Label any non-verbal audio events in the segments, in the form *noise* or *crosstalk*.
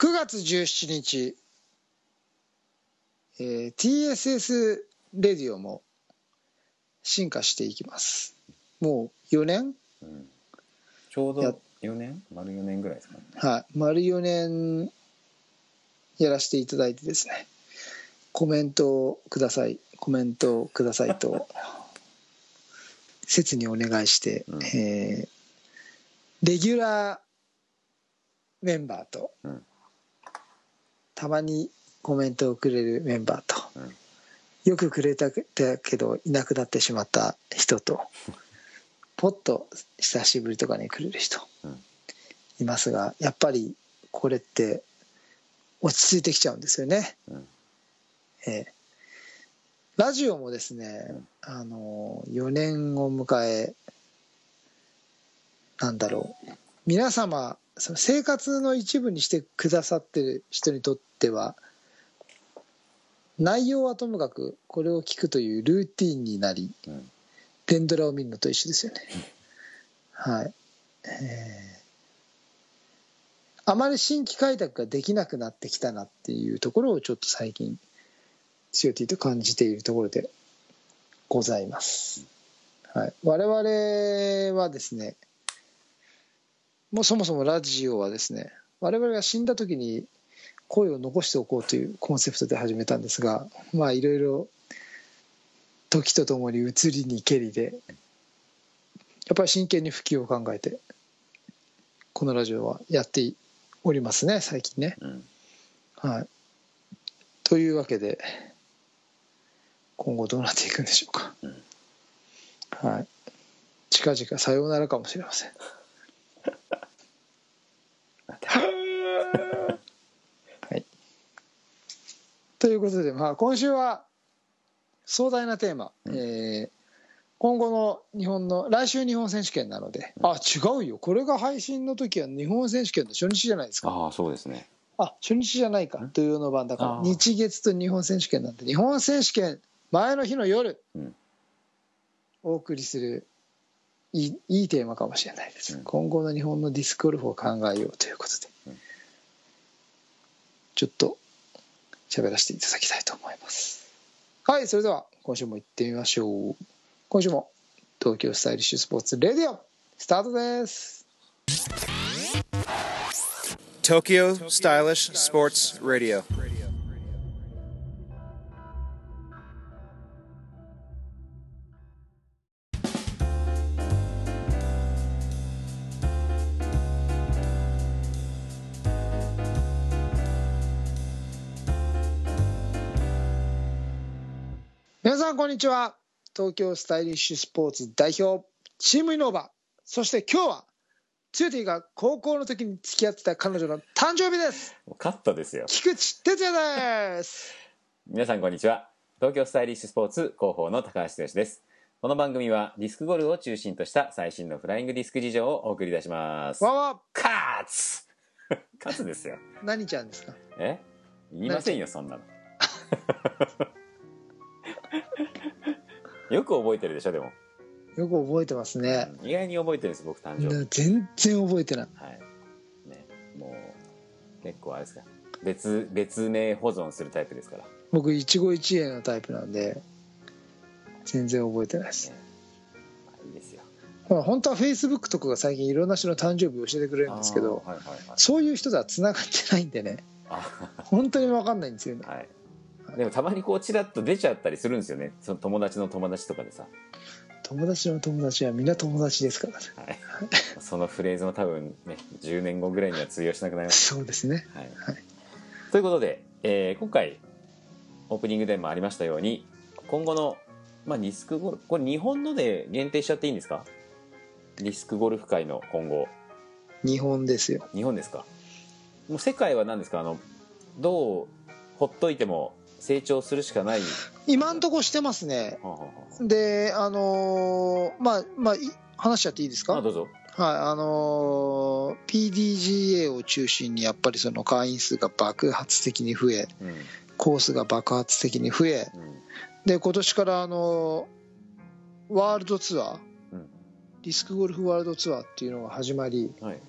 9月17日、えー TSS レディオも進化していきます。もう4年？うん。ちょうやど4年？丸4年ぐらいですかね。はい。丸4年やらせていただいてですね。コメントをください。コメントをくださいと *laughs* 切にお願いして、うん。えーレギュラーメンバーと、うんたまにコメントをくれるメンバーと、うん。よくくれたけどいなくなってしまった人とポッと久しぶりとかにくれる人、うん。いますがやっぱりこれって落ち着いてきちゃうんですよね。うん。ええ。ラジオもですね、うん。あの4年を迎えなんだろう。皆様その生活の一部にしてくださってる人にとっては内容はともかくこれを聞くというルーティンになりうん。連ドラを見るのと一緒ですよね。はい、えーあまり新規開拓ができなくなってきたなっていうところをちょっと最近強いと感じているところでございます。はい、我々はですねもうそもそもラジオはですね我々が死んだ時に声を残しておこうというコンセプトで始めたんですがまあいろいろ時とともに移りにけりでやっぱり真剣に普及を考えてこのラジオはやっておりますね最近ね。うんはい、というわけで今後どうなっていくんでしょうか。うんはい、近々さようならかもしれません。はい、ということで、まあ、今週は壮大なテーマ、うん。えー今後の日本の来週日本選手権なので、あ違うよ。これが配信の時は日本選手権の初日じゃないですか。ああそうですね。あ初日じゃないか。土曜の晩だから日月と日本選手権なんで日本選手権前の日の夜、うん。お送りするいいいいテーマかもしれないです、うん。今後の日本のディスクゴルフを考えようということで、うんちょっと喋らせていただきたいと思います。はいそれでは今週も行ってみましょう。今週も東京スタイリッシュスポーツレディオスタートです。東京スタイリッシュスポーツレディオんにちは。東京スタイリッシュスポーツ代表チームイノーバそして今日はツーティが高校の時に付き合ってた彼女の誕生日です。カットですよ。菊池哲也です。皆さんこんにちは。東京スタイリッシュスポーツ広報の高橋剛です。この番組はディスクゴルフを中心とした最新のフライングディスク事情をお送りいたします。わわ。カーツカツですよ。何ちゃんですか？え？言いませんよそんなの *laughs* よく覚えてるでしょでも、よく覚えてますね、意外に覚えてるんです僕誕生日。な全然覚えてない。はい。ねもう結構あれですか。別別名保存するタイプですから。僕一期一会のタイプなんで全然覚えてないです。まあいいですよ。まあ本当はフェイスブックとかが最近いろんな人の誕生日を教えてくれるんですけどあーはいはいはい。そういう人とはつながってないんでね。あ本当に分かんないんですよね。はいでもたまにこうチラッと出ちゃったりするんですよね。その友達の友達とかでさ、友達の友達はみんな友達ですからね。はい、そのフレーズも多分ね10年後ぐらいには通用しなくなります、そうですね。はい。はい。ということで、えー今回オープニングでもありましたように今後の、まあ、ディスクゴルフこれ日本ので限定しちゃっていいんですか？ディスクゴルフ界の今後。日本ですよ。日本ですか？もう世界は何ですか？あのどうほっといても成長するしかない、今んとこしてますね。はあはあはであのーまあまあい話しちゃっていいですか？どうぞ。はいあのー PDGA を中心にやっぱりその会員数が爆発的に増えうん。コースが爆発的に増えうん。で今年からあのーワールドツアーうん。ディスクゴルフワールドツアーっていうのが始まりはい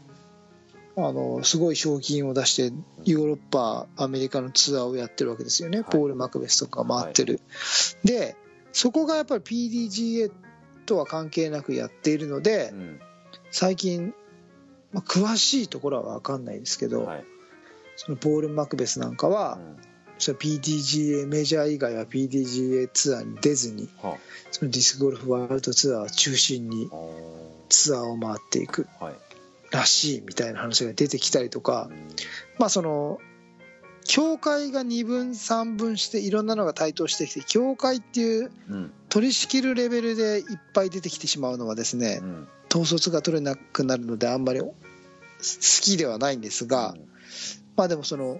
あのすごい賞金を出してヨーロッパアメリカのツアーをやってるわけですよね、ポール・マクベスとか回ってる、でそこがやっぱり PDGA とは関係なくやっているので、うん。最近、まあ、詳しいところは分かんないですけど、はい。そのポール・マクベスなんかは、その PDGA メジャー以外は PDGA ツアーに出ずにはそのディスクゴルフワールドツアーを中心にツアーを回っていく。ーはいらしいみたいな話が出てきたりとかうんまあその協会が2分3分していろんなのが台頭してきて協会っていううん。取り仕切るレベルでいっぱい出てきてしまうのはですねうん統率が取れなくなるのであんまり好きではないんですがまあでもその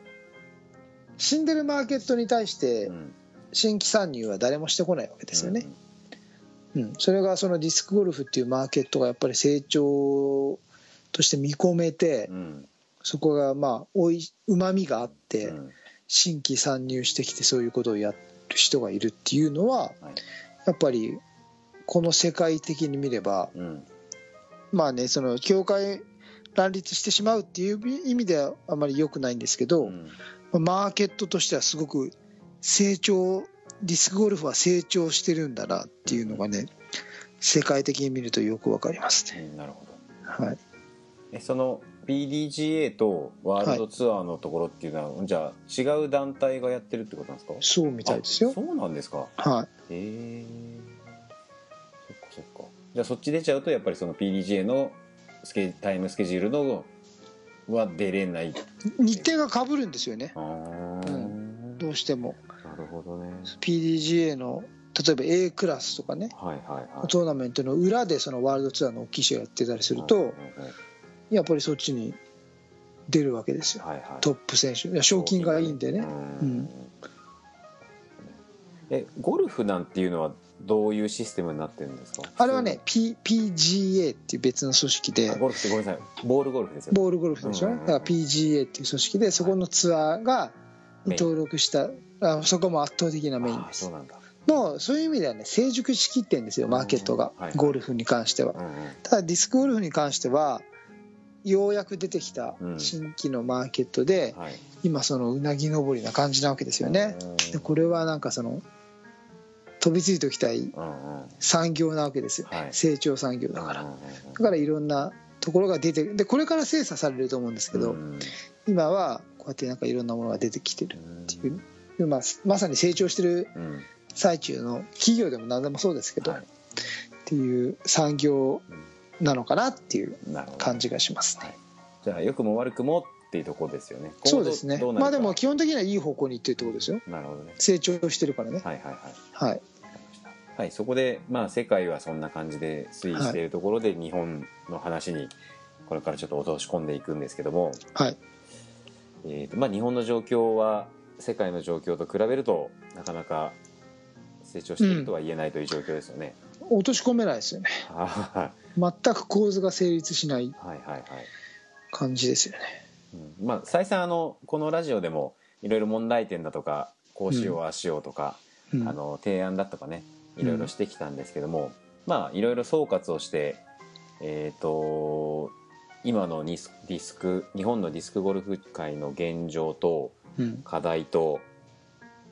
死んでるマーケットに対してうん。新規参入は誰もしてこないわけですよね。うん、それがそのディスクゴルフっていうマーケットがやっぱり成長として見込めてうん。そこがまあおいうまみがあってうん。新規参入してきてそういうことをやる人がいるっていうのははい。やっぱりこの世界的に見ればうん。まあねその協会乱立してしまうっていう意味ではあまり良くないんですけど、うん。マーケットとしてはすごく成長ディスクゴルフは成長してるんだなっていうのがね世界的に見るとよくわかりますね。うんなるほど。はい、えその PDGA とワールドツアーのところっていうのは、じゃあ違う団体がやってるってことなんですか？そうみたいですよ。あ。そうなんですか？はへえそっかそっか。じゃあそっち出ちゃうとやっぱりその PDGA のスケタイムスケジュールのは出れない？い、日程が被るんですよね。あー、どうしても。なるほどね。PDGA の例えば A クラスとかね。はいはいはい。トーナメントの裏でそのワールドツアーの大きい試合やってたりするとうんうんうんやっぱりそっちに出るわけですよ。はいはい。トップ選手。いや賞金がいいんでね。ううん。んえゴルフなんていうのはどういうシステムになってるんですか？あれはね P PGA っていう別の組織で。あゴルフってごめんなさい。ボールゴルフですよボールゴルフでしょだから PGA っていう組織でそこのツアーが登録したあそこも圧倒的なメインあです。そうなんだ。もうそういう意味ではね成熟しきってんですよマーケットが。ゴルフに関しては。ただディスクゴルフに関してはようやく出てきたうん。新規のマーケットではい。今そのうなぎ登りな感じなわけですよね。でこれはなんかその飛びついておきたいうんうん。産業なわけですよ。はい。ね成長産業だから。うんうんだからいろんなところが出てでこれから精査されると思うんですけどうん。今はこうやってなんかいろんなものが出てきてるっていう、まあ、まさに成長してるうん。最中の企業でも何でもそうですけど、はい。っていう産業なのかなっていう感じがしますね。じゃあ良くも悪くもっていうところですよね。そうですね。まあでも基本的にはいい方向に行ってるってことですよ。なるほどね。成長してるからね。はいはいはい。はい。はいそこでまあ世界はそんな感じで推移しているところで日本の話にこれからちょっと落とし込んでいくんですけども、はい。えーとまあ、日本の状況は世界の状況と比べるとなかなか成長しているとは言えないという状況ですよね、落とし込めないですよね。は全く構図が成立しないいはいはい。感じですよね。うん。まあ再三あのこのラジオでもいろいろ問題点だとかこうしようああしようとか、うん。あの提案だとかねいろいろしてきたんですけども、まあいろいろ総括をしてえっ、と今のディスク日本のディスクゴルフ界の現状とうん。課題と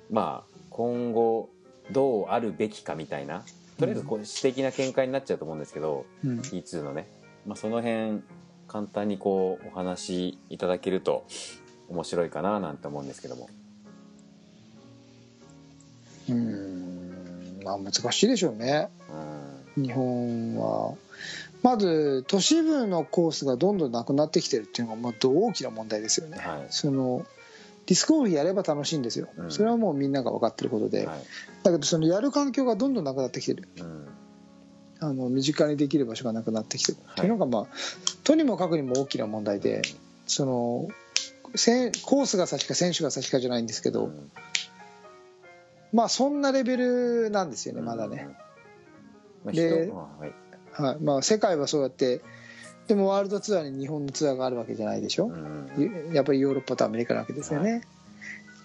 まあ今後どうあるべきかみたいなとりあえずこう私的な見解になっちゃうと思うんですけど、うん。T2 のね、まあ、その辺簡単にこうお話しいただけると面白いかななんて思うんですけども。うん。まあ難しいでしょうね。うん。日本は。まず都市部のコースがどんどんなくなってきてるっていうのがまあ大きな問題ですよね、はい。そのディスクゴルフやれば楽しいんですよ、うん。それはもうみんなが分かってることで、はい。だけどそのやる環境がどんどんなくなってきてる。うん。あの身近にできる場所がなくなってきてる。っていうのがまあとにもかくにも大きな問題でそのコースが先か選手が先かじゃないんですけど、うん。まあそんなレベルなんですよねまだね、まあで人はい。はい。まあ、世界はそうやってでもワールドツアーに日本のツアーがあるわけじゃないでしょ、うん。やっぱりヨーロッパとアメリカなわけですよね、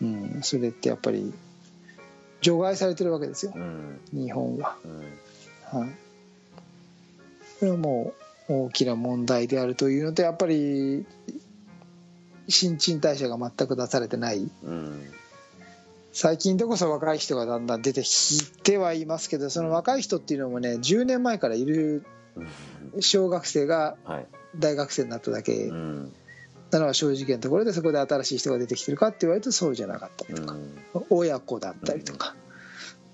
うん、それってやっぱり除外されてるわけですよ。うん。日本は、うん。はい、これはもう大きな問題であるというのとやっぱり新陳代謝が全く出されてない。うん。最近でこそ若い人がだんだん出てきてはいますけどその若い人っていうのもね10年前からいるうん小学生がはい。大学生になっただけうん。なのは正直なところでそこで新しい人が出てきてるかって言われるとそうじゃなかったりとか、うん。親子だったりとか、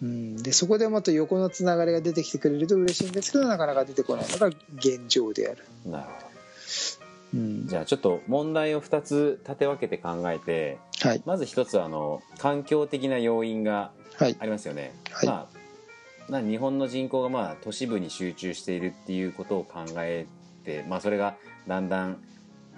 うん、でそこでもっと横のつながりが出てきてくれると嬉しいんですけどなかなか出てこないのが現状である、なるほど。うん、じゃあちょっと問題を2つ立て分けて考えてはい。まず一つはあの環境的な要因がはい。ありますよね、はい。まあな日本の人口がまあ都市部に集中しているっていうことを考えて、まあ、それがだんだん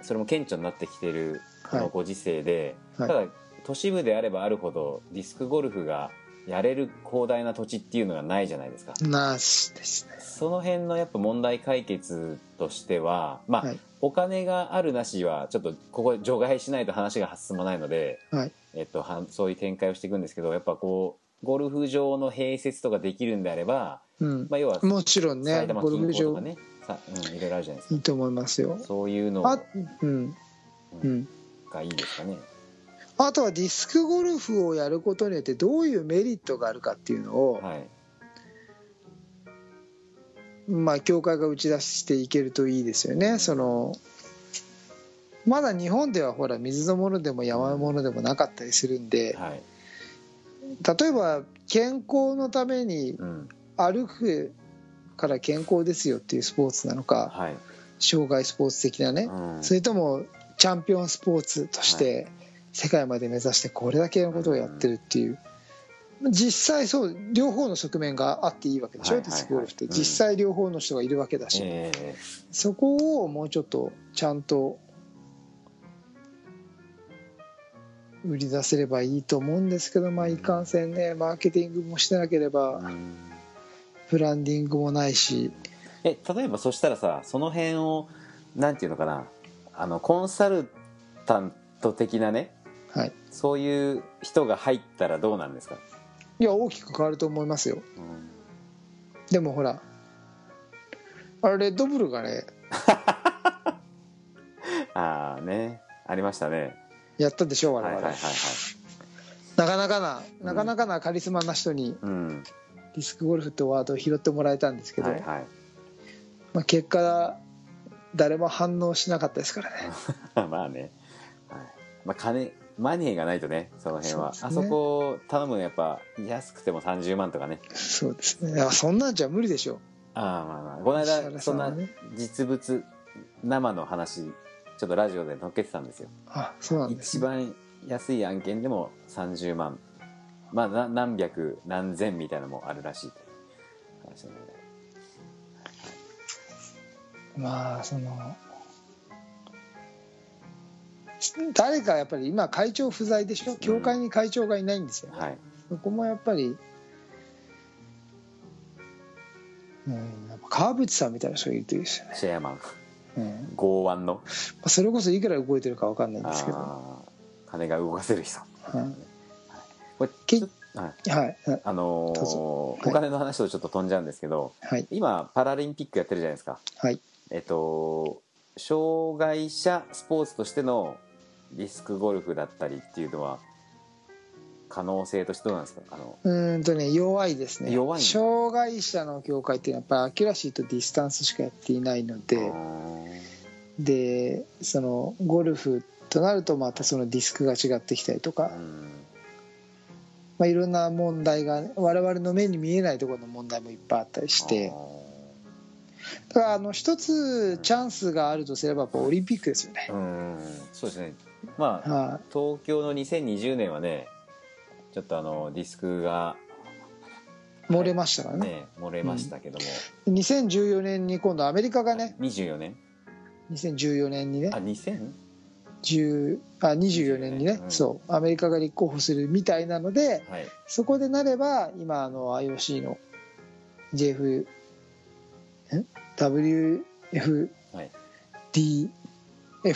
それも顕著になってきているこのご時世で、はい。ただ都市部であればあるほどディスクゴルフがやれる広大な土地っていうのがないじゃないですか。なしですね。その辺のやっぱ問題解決としてはまあ、はい。お金があるなしはちょっとここ除外しないと話が進まないので、はい。えっと、はそういう展開をしていくんですけどやっぱこうゴルフ場の併設とかできるんであれば、うん。まあ、要はもちろんねゴルフ場。郊とかね。さ、うん、いろいろあるじゃないですか。いいと思いますよ。そういうのあうん。うん。がいいですかね。あとはディスクゴルフをやることによってどういうメリットがあるかっていうのを、はい。まあ協会が打ち出していけるといいですよね。そのまだ日本ではほら水のものでも山のものでもなかったりするんではい例えば健康のためにうん歩くから健康ですよっていうスポーツなのかはい。障害スポーツ的なねうん。それともチャンピオンスポーツとして世界まで目指してこれだけのことをやってるっていう。実際そう両方の側面があっていいわけでしょ、はいはいはい。ディスクゴルフって。うん。実際両方の人がいるわけだし、え。そこをもうちょっとちゃんと売り出せればいいと思うんですけどまあいかんせんねマーケティングもしてなけれーばうんブランディングもないし。え例えばそしたらさその辺をなんていうのかなあのコンサルタント的なねはい。そういう人が入ったらどうなんですか、いや大きく変わると思いますよ。うん。でもほらあれレッドブルがね *laughs* ああねありましたねやったでしょ我々、はいはいはい。はいなかなかなうん。なかなかなカリスマな人にうん。ディスクゴルフってワードを拾ってもらえたんですけど、はいはい。まあ、結果誰も反応しなかったですからね。*laughs* まあね、はい。まあ、金マネーがないとねその辺は。ね。あそこ頼むのやっぱ安くても30万とかね。そうですね。そんなんじゃ無理でしょ。ああまあまあ。この間そんな実物生の話ちょっとラジオで載っけてたんですよ。あそうなんです、ね、一番安い案件でも30万。まあな何百何千みたいなのもあるらしいという話なので。まあその誰かやっぱり今会長不在でしょ？協会に会長がいないんですよ、はい。そこもやっぱりうんやっぱ川淵さんみたいな人がいるといいですよね、シェアマン。うん剛腕の。まあ、それこそいくら動いてるか分かんないんですけど、金が動かせる人。うんこれけちょはい。はい。あのーお金の話とちょっと飛んじゃうんですけどはい。今パラリンピックやってるじゃないですか。はい。えっと障害者スポーツとしてのディスクゴルフだったりっていうのは可能性としてどうなんですか？あの。うーんとね弱いですね。弱い障害者の協会っていうのはやっぱアキュラシーとディスタンスしかやっていないので。でそのゴルフとなるとまたそのディスクが違ってきたりとか、うん。まあ、いろんな問題が我々の目に見えないところの問題もいっぱいあったりして。だからあの一つチャンスがあるとすればオリンピックですよね。うん。そうですね。まあは東京の2020年はねちょっとあのディスクがい漏れましたからね。ね漏れましたけども、2014年に今度アメリカがね。24年？2014年にね。あ 2000? 10あ24年にね、うん。そう。アメリカが立候補するみたいなのではい。そこでなれば今あの IOC の JF ん WFDF はい。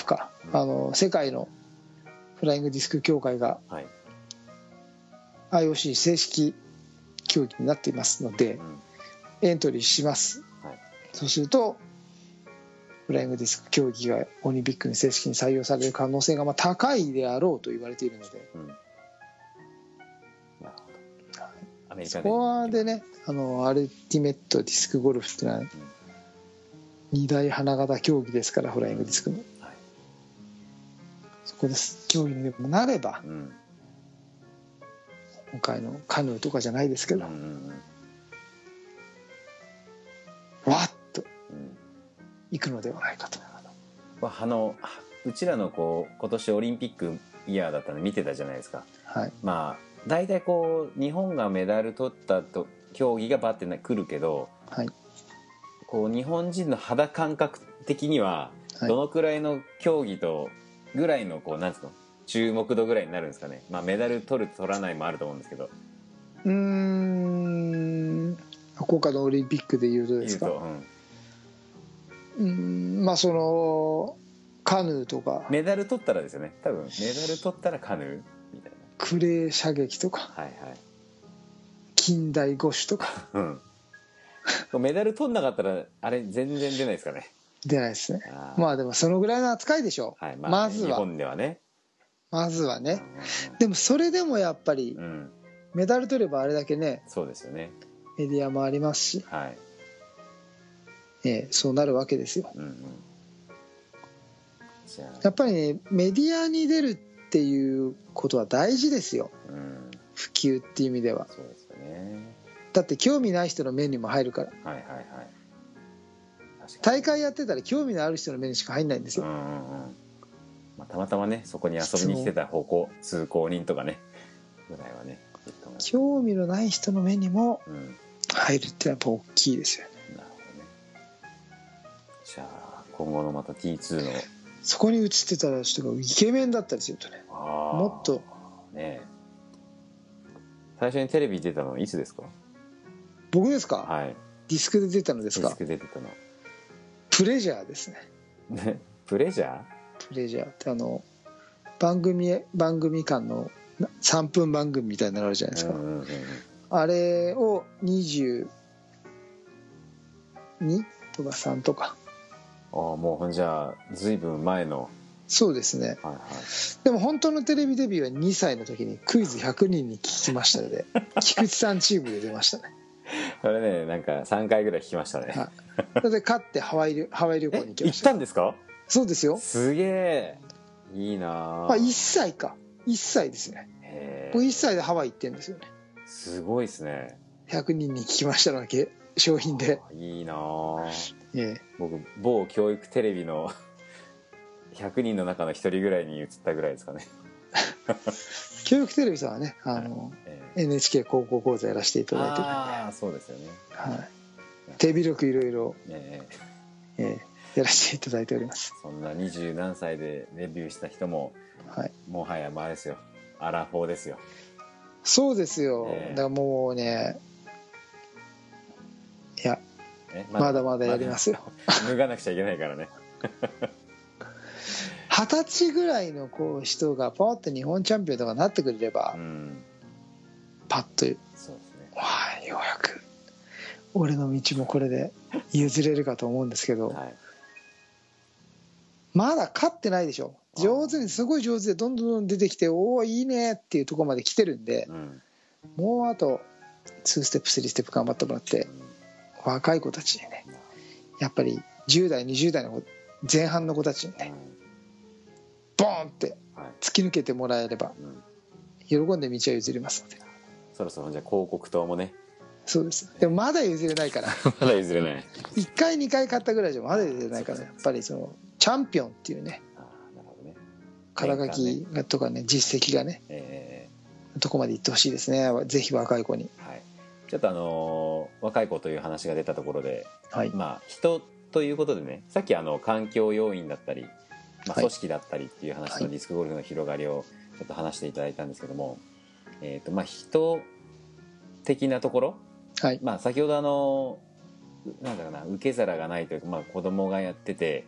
か、うん。あの世界のフライングディスク協会がはい IOC 正式競技になっていますのでうん。エントリーします、はい。そうするとフライングディスク競技がオリンピックに正式に採用される可能性がまあ高いであろうと言われているので。うん。アメリカで。そこはでねあのアルティメットディスクゴルフっていうのは二大花形競技ですからフライングディスクの。はい。そこです。競技にでもなればうん今回のカヌーとかじゃないですけど。わっとうん。いくのではないかと。まああのうちらのこう今年オリンピックイヤーだったの見てたじゃないですか。はい。まあ大体こう日本がメダル取ったと競技がバッてな来るけどはい。こう日本人の肌感覚的にははい。どのくらいの競技とぐらいのこうなんですか注目度ぐらいになるんですかね。まあメダル取る取らないもあると思うんですけど。うーん。今回のオリンピックで言うとですか？言うん。うーん。まあそのカヌーとか。メダル取ったらですよね。多分メダル取ったらカヌー？みたいクレー射撃とか。なはいはい。近代五種とか。うん。メダル取んなかったらあれ全然出ないですかね。出ないですね。まあでもそのぐらいの扱いでしょう、はい。まあまずは。日本ではねまずはね。うでもそれでもやっぱりんうん。うんメダル取ればあれだけねそうですよね。メディアもありますし、はい。ええそうなるわけですよ。うんうん。やっぱりねメディアに出るっていうことは大事ですよ。うん。普及っていう意味では。そうですよね。だって興味ない人の目にも入るから。はいはいはい。大会やってたら興味のある人の目にしか入んないんですよ。にうんうんうんまあ、たまたまねそこに遊びに来てた方向通行人とかねぐらいはね興味のない人の目にもうん。入るってやっぱ大きいですよね。なるほどね。じゃあ今後のまた T2 の。そこに映ってた人がイケメンだったりするとねもっと。ねえ。最初にテレビ出たのいつですか？僕ですか、はい。ディスクで出たのですディかスク出てたの。プレジャーですね。ねプレジャー？プレジャーってあの番組番組間のな3分番組みたいなのあるじゃないですか、うんうんうんあれを22とか3とか。ああもうほんじゃあずいぶん前の。そうですね。はいはい。でも本当のテレビデビューは2歳の時にクイズ100人に聞きましたので *laughs* 菊池さんチームで出ましたね。それねなんか3回ぐらい聞きましたね。はい。それで勝ってハワイ旅ハワイ旅行に行きました。たんですか？そうですよ。すげえ。いいなまあ1歳か。1歳ですね。へ僕1え歳でハワイ行ってるんですよね。すごいですね。100人に聞きましたので商品で、いいなええ。僕某教育テレビの *laughs* 100人の中の1人ぐらいに移ったぐらいですかね、*laughs* 教育テレビさんはねあの、え NHK 高校講座やらせていただいてるんで、ああそうですよね。はい、手広くいろいろええ。ええやらせていただいております。そんな二十何歳でデビューした人もはい。もはやまあれですよ。アラフォーですよ。そうですよ、ええ。だからもうねいやえまだまだやりますよ。脱がなくちゃいけないからね。二十歳ぐらいのこう人がパーって日本チャンピオンとかなってくれれば、うん。パッとそうですね。ようやく俺の道もこれで譲れるかと思うんですけど、はいまだ勝ってないでしょ。上手にすごい上手でどんどんどん出てきておおいいねっていうところまで来てるんでうん。もうあと2ステップ3ステップ頑張ってもらって若い子たちにねやっぱり10代20代の子前半の子たちにねボーンってはい。突き抜けてもらえればうん。喜んで道は譲りますので。そろそろじゃあ広告塔もね。そうです。でもまだ譲れないから。*laughs* まだ譲れない。1回2回買ったぐらいじゃまだ譲れないからやっぱりそのチャンピオンっていうねああなるほどね。肩書きがとかね実績がねえどこまで行ってほしいですね。ぜひ若い子に。えはい。ちょっとあのー若い子という話が出たところではい。まあ人ということでねさっきあの環境要因だったり、まあ、はい。組織だったりっていう話はい。のディスクゴルフの広がりをちょっと話していただいたんですけども、えーとまあ、人的なところ、はい。まあ、先ほどあのなんだろうな受け皿がないというか、まあ、子供がやってて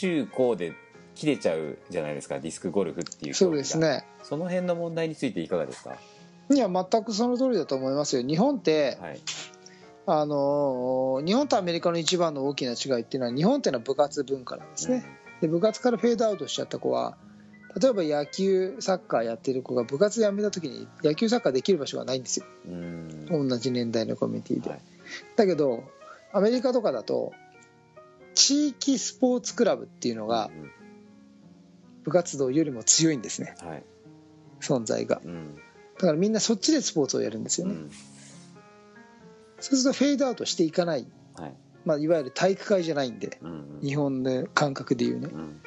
中高で切れちゃうじゃないですかディスクゴルフっていうそうがですね。その辺の問題についていかがですか？いや全くその通りだと思いますよ。日本ってはい。あのー日本とアメリカの一番の大きな違いっていうのは日本っていうのは部活文化なんですね、で部活からフェードアウトしちゃった子は例えば野球サッカーやってる子が部活辞めた時に野球サッカーできる場所がないんですよ。うん。同じ年代のコミュニティで、はい。だけどアメリカとかだと地域スポーツクラブっていうのがうん部活動よりも強いんですね。はい。存在が。うん。だからみんなそっちでスポーツをやるんですよね、うん。そうするとフェードアウトしていかない、はい。まあ、いわゆる体育会じゃないんで。うん日本の感覚でいうね。うん。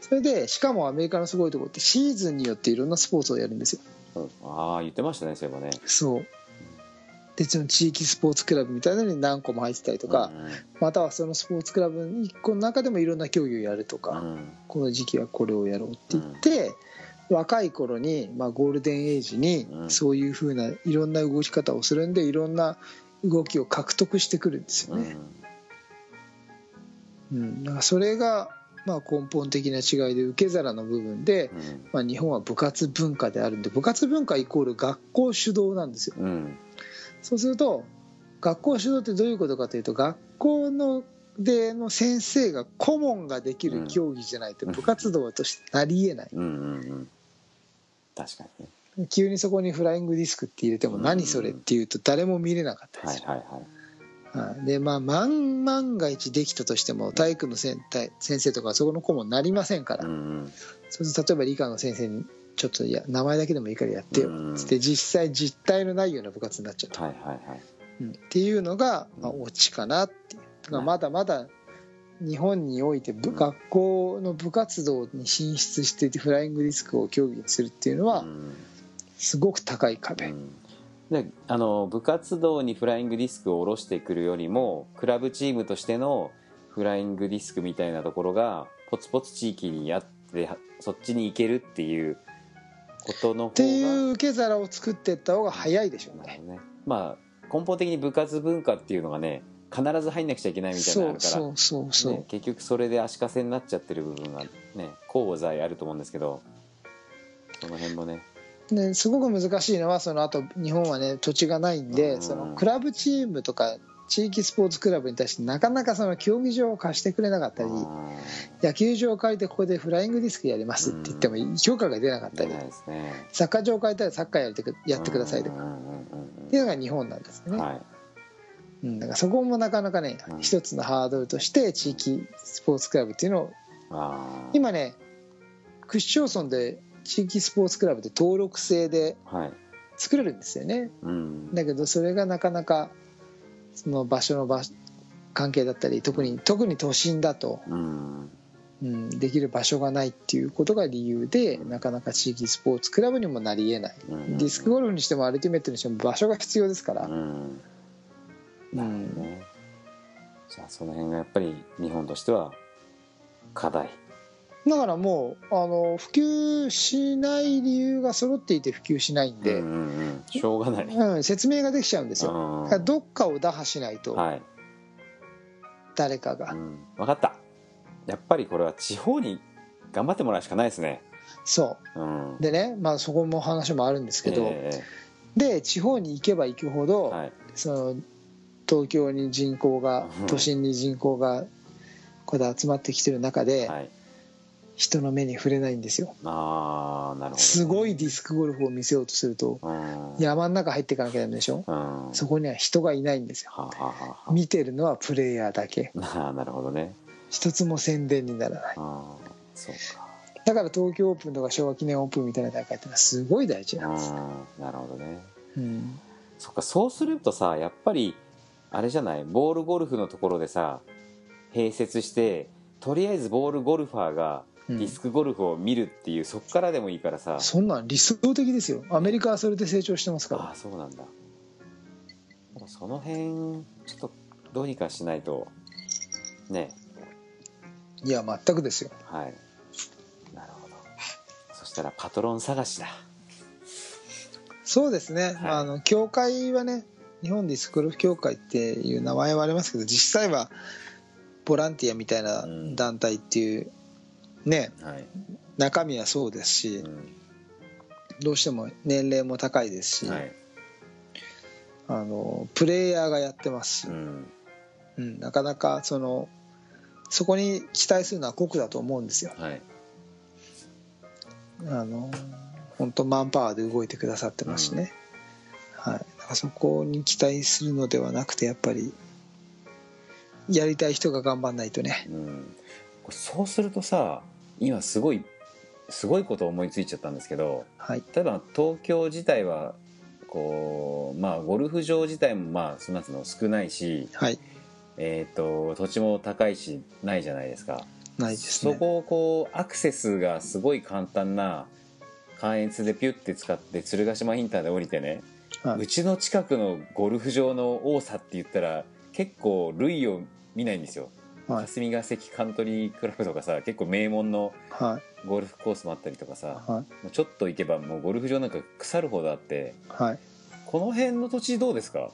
それでしかもアメリカのすごいところってシーズンによっていろんなスポーツをやるんですよ。うん。ああ言ってましたねそういえばね。そうでその地域スポーツクラブみたいなのに何個も入ってたりとか、またはそのスポーツクラブ1個の中でもいろんな競技をやるとか、うん。この時期はこれをやろうって言って、若い頃に、まあ、ゴールデンエイジにうん。そういうふうないろんな動き方をするんでいろんな動きを獲得してくるんですようん。ね。うん、だからそれが、まあ、根本的な違いで受け皿の部分で、うん。まあ、日本は部活文化であるんで部活文化イコール学校主導なんですよ。うんそうすると学校主導ってどういうことかというと学校のでの先生が顧問ができる競技じゃないとうん部活動としてなりえない、うんうんうん。確かにね。急にそこにフライングディスクって入れてもうん何それっていうと誰も見れなかったですよ、はいはい。はい。はいでまあ万万が一できたとしても体育の先体先生とかそこの顧問になりませんから、うんうん。そうすると例えば理科の先生にちょっといや名前だけでもいいからやってよ。うん。つって実際実態のないような部活になっちゃった。はいはいはい。うん。っていうのが、まあ、うんオチかなっていう。だかまだまだ日本において部うん。学校の部活動に進出していてフライングディスクを競技にするっていうのはうん。すごく高い壁、うん。であの部活動にフライングディスクを下ろしてくるよりもクラブチームとしてのフライングディスクみたいなところがポツポツ地域にあってそっちに行けるっていうことのっていう受け皿を作っていった方が早いでしょうね。ね。まあ根本的に部活文化っていうのがね必ず入んなくちゃいけないみたいなのがあるからそうそうそうね、結局それで足かせになっちゃってる部分がね交互在あると思うんですけどその辺もね。ですごく難しいのはそのあと日本はね土地がないんで、うん。そのクラブチームとか地域スポーツクラブに対してなかなかその競技場を貸してくれなかったり野球場を借りてここでフライングディスクやりますって言っても評価が出なかったり。サッカー場を借りたらサッカーやってくやってくださいとか。っていうのが日本なんですね、うんだからそこもなかなかねうん。一つのハードルとして地域スポーツクラブっていうのを今ね区市町村で地域スポーツクラブで登録制ではい。作れるんですよね。うん。だけどそれがなかなかその場所の場関係だったり特に特に都心だと、うん。うん、できる場所がないっていうことが理由でなかなか地域スポーツクラブにもなりえない。うん。ディスクゴルフにしてもアルティメットにしても場所が必要ですから。う、ん。うなるほんどね。じゃあその辺がやっぱり日本としては課題だからもうあの普及しない理由が揃っていて普及しないんで、うんうんうん。しょうがない。うん、説明ができちゃうんですよ。うんだからどっかを打破しないとはい。誰かが、うん。分かった。やっぱりこれは地方に頑張ってもらうしかないですね。そう。ん。うでね、まあ、そこも話もあるんですけど、えで地方に行けば行くほど、えはい。その東京に人口がうん。都心に人口がこうやって集まってきてる中で、はい人の目に触れないんですよ。ああなるほど。すごいディスクゴルフを見せようとするとうん。山の中入っていかなきゃダメでしょ？うん。そこには人がいないんですよ。はあは見てるのはプレイヤーだけ。*laughs* ああなるほどね。一つも宣伝にならない。ああそうか。だから東京オープンとか昭和記念オープンみたいな大会ってのはすごい大事なんです、うんなるほどね。うん、そっかそうするとさやっぱりあれじゃない？ボールゴルフのところでさ併設してとりあえずボールゴルファーがうんディスクゴルフを見るっていう、そっからでもいいからさ。そんなん理想的ですよ。アメリカはそれで成長してますかああそうなんだ。その辺ちょっとどうにかしないとね。らいや全くですよ。はい。なるほど。そしたらパトロン探しだ。そうですね、はい。あの協会はね日本ディスクゴルフ協会っていう名前はありますけど実際はボランティアみたいなうん。団体っていうねはい、中身はそうですしうん。どうしても年齢も高いですし、はい。あのプレイヤーがやってますし、うん。うん、なかなかそのそこに期待するのは酷だと思うんですよ。はい。あの本当マンパワーで動いてくださってますしね、はい、だからそこに期待するのではなくてやっぱりやりたい人が頑張んないとね。うん、そうするとさ今すごいすごいこと思いついちゃったんですけどはい。例えば東京自体はこうまあゴルフ場自体もまあそんなつうの少ないし、はい。えー、と土地も高いしないじゃないですか。ないですね。そこをこうアクセスがすごい簡単な関越でピュッて使って鶴ヶ島インターで降りてね、はい。うちの近くのゴルフ場の多さって言ったら結構類を見ないんですよ、はい。霞ヶ関カントリークラブとかさ結構名門のはい。ゴルフコースもあったりとかさはもうちょっと行けばもうゴルフ場なんか腐るほどあっていはい。この辺の土地どうですか？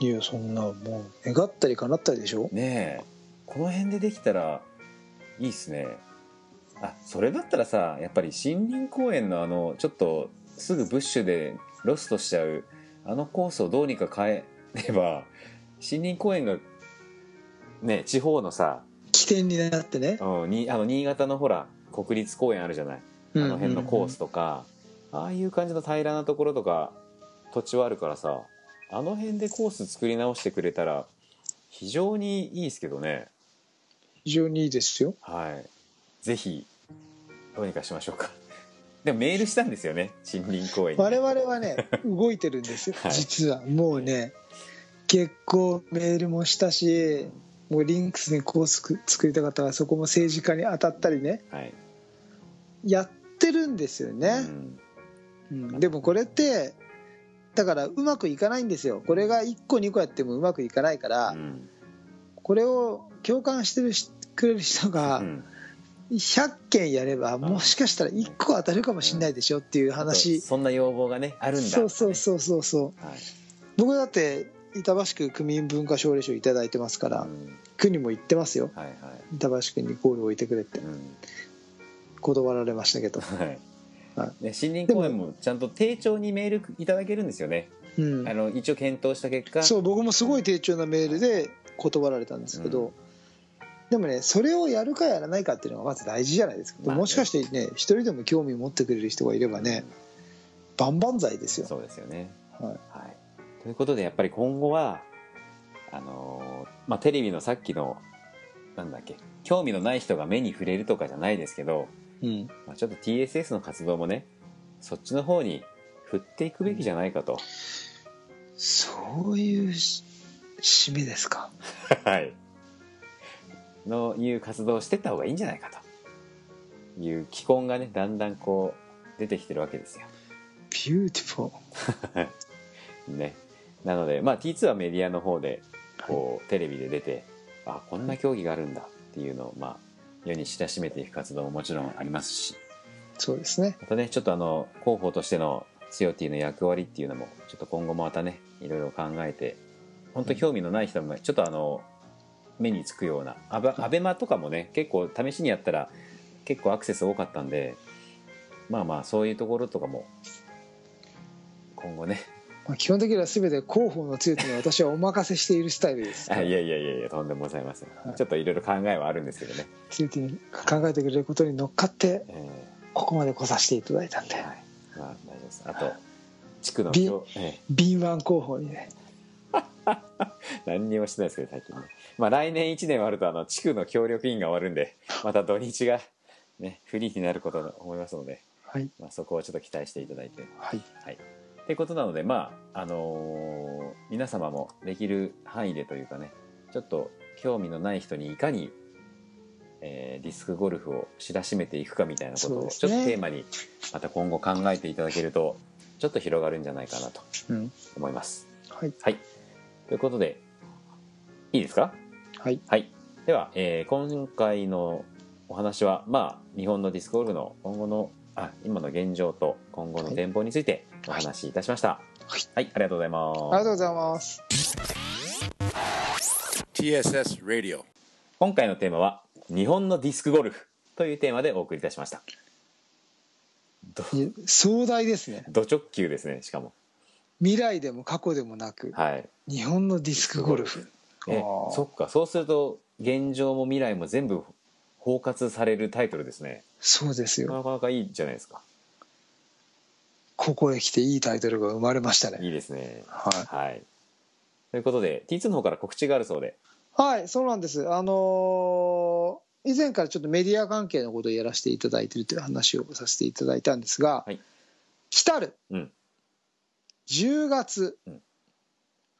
いやそんなもう願ったり叶ったりでしょ？ねえ。この辺でできたらいいっすね。あそれだったらさやっぱり森林公園のあのちょっとすぐブッシュでロストしちゃうあのコースをどうにか変えれば森林公園がね地方のさ、起点になってね。うん、にあの新潟のほら国立公園あるじゃない。あの辺のコースとか、ああいう感じの平らなところとか土地はあるからさあの辺でコース作り直してくれたら非常にいいですけどね。非常にいいですよ。はい。ぜひどうにかしましょうか。*laughs* でもメールしたんですよね森林公園に。我々はね *laughs* 動いてるんですよ、はい。実は。もうね結構メールもしたしもうリンクスにコース作りたかったからそこも政治家に当たったりね。はい、やってるんですようね、ん。うん。でもこれってだからうまくいかないんですよ。これが1個2個やってもうまくいかないから、うん。これを共感してるしくれる人がうん。100件やればもしかしたら1個当たるかもしれないでしょっていう話、そんな要望がねあるんだそうそうそうそうそう。はい。僕だって板橋区区民文化奨励賞いただいてますから、うん。区にも行ってますよ。はいはい。板橋区にゴールを置いてくれって。うん。断られましたけど、*laughs* はい。はね、森林公園もちゃんと丁重にメールいただけるんですよね、うん。あ、の一応検討した結果。そう僕もすごい丁重なメールで断られたんですけど、うん。でもねそれをやるかやらないかっていうのがまず大事じゃないですか、まあね。もしかしてね一人でも興味持ってくれる人がいればね万々歳ですよ、そうですよね。はい、はい、ということでやっぱり今後はあのーまあ、テレビのさっきのなんだっけ興味のない人が目に触れるとかじゃないですけど、うん、まあ、ちょっと TSS の活動もねそっちの方に振っていくべきじゃないかと。そういうし締めですか？*laughs* はい。のいう活動をしてった方がいいんじゃないかと。いう機運がねだんだんこう出てきてるわけですよ。 Beautifulねなのでまあ T2 はメディアの方でこうテレビで出てあこんな競技があるんだっていうのをまあ世に知らしめていく活動ももちろんありますし。そうですね。またねちょっとあの広報としてのツヨティの役割っていうのもちょっと今後もまたねいろいろ考えて本当興味のない人もちょっとあの目につくようなアベアベマとかもね結構試しにやったら結構アクセス多かったんでまあまあそういうところとかも今後ねまあ、基本的には全て広報の強いのは私はお任せしているスタイルです。あ *laughs* いやいやいやいやとんでもございません、はい。ちょっといろいろ考えはあるんですけどね、強いに考えてくれることに乗っかってえここまで来させていただいたんで。ーはい。まあ大丈夫です。あと地区の敏腕広報にね。*laughs* 何にもしてないですけど最近ね。まあ来年1年終わるとあの地区の協力員が終わるんでまた土日がねフリーになることだと思いますので、はい。まあ、そこをちょっと期待していただいて。はい。はいってことなのでまああのー皆様もできる範囲でというかねちょっと興味のない人にいかに、えーディスクゴルフを知らしめていくかみたいなことをちょっとテーマにまた今後考えていただけるとちょっと広がるんじゃないかなとうん思います。はいはい。ということで、いいですか？はいはい。では、えー今回のお話は、まあ、日本のディスクゴルフの今後の、あ、今の現状と今後の展望についてお話しいたしました。はい。はい、ありがとうございます。ありがとうございます。TSS Radio. 今回のテーマは、日本のディスクゴルフというテーマでお送りいたしました。壮大ですね。ド直球ですね、しかも。未来でも過去でもなくはい。日本のディスクゴルフ。えそっか。そうすると現状も未来も全部包括されるタイトルですね。そうですよ。なかなかいいじゃないですかここへ来ていいタイトルが生まれましたね。いいですね。はい。はい。ということで T2 の方から告知があるそうで。はい、そうなんです。あのー以前からちょっとメディア関係のことをやらせていただいているという話をさせていただいたんですが、はい。来たるうん。10月うん。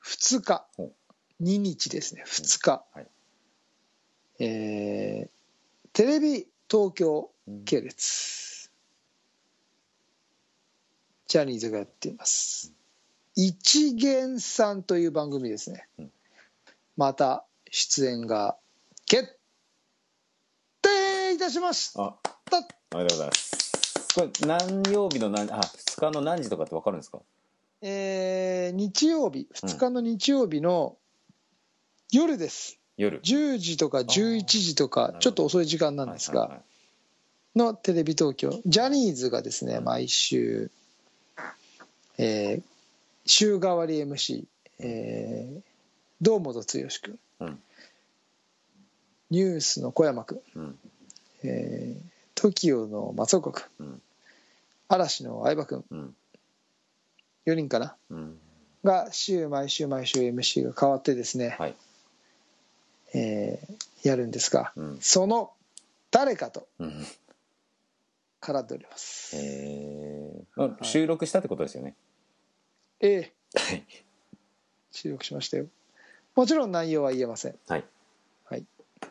2日、ほう。2日ですね、2日、はい。えーテレビ東京系列、ジャニーズがやっています。一元さんという番組ですね。うん。また出演が決定いたしました。あおめでとうございます。これ何曜日の何あ2日の何時とかって分かるんですか？えー日曜日、2日の日曜日の夜です。夜。10時とか11時とかど、ちょっと遅い時間なんですが、はいはいはい。のテレビ東京、ジャニーズがですね、うん。毎週、えー週替わり MC、えー堂本剛君、うん。ニュースの小山君、うん。えー、TOKIO の松岡君、うん。嵐の相葉君、うん。4人かな、うん。が週毎週毎週 MC が変わってですね、はい。えーやるんですが、うん。その誰かとうん。絡んでおります。えーあ収録したってことですよねええ。はい。収録しましたよ。もちろん内容は言えません。はい。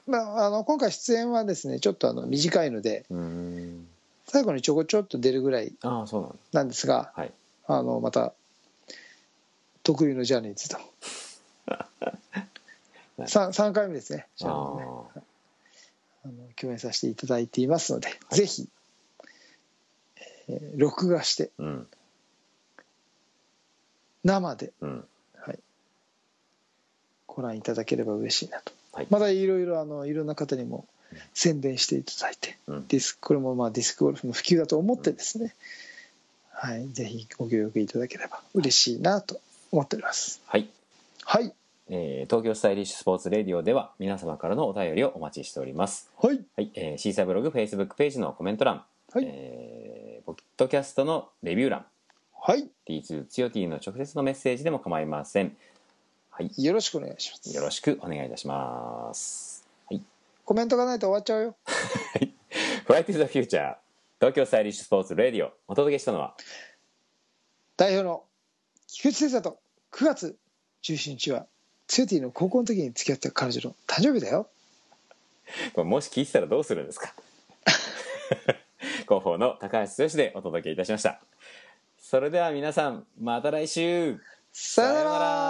まあ、あの今回出演はですねちょっとあの短いのでうーん。最後にちょこちょっと出るぐらいああそうなんだなんですがはい。あのまた得意のジャニーズと。3, 3回目ですねジャニーズね。ああ。の共演させていただいていますので、ぜひ、えー録画してあうん生で。うん。ご覧いただければ嬉しいなと、はい。またいろいろあのいろんな方にも宣伝していただいて、うん。ディスこれもまあディスクゴルフの普及だと思ってですね、はい、ぜひご協力いただければ嬉しいなと思っております。はい。はい。えー東京スタイリッシュスポーツレディオでは皆様からのお便りをお待ちしております。はい。はい、えー、シーサーブログ、フェイスブックページのコメント欄、はい。えーポッドキャストのレビュー欄、はい。T2 つよ T の直接のメッセージでも構いません。はい、よろしくお願いします。よろしくお願いいたします。はい、コメントがないと終わっちゃうよ。Flight to the Future 東京スタイリッシュスポーツレディオお届けしたのは？代表の菊池先生と9月17日はツヨティの高校の時に付き合った彼女の誕生日だよ。これもし聞いてたらどうするんですか？*laughs* 広報の高橋剛でお届けいたしましたそれでは皆さんまた来週。さよなさようなら。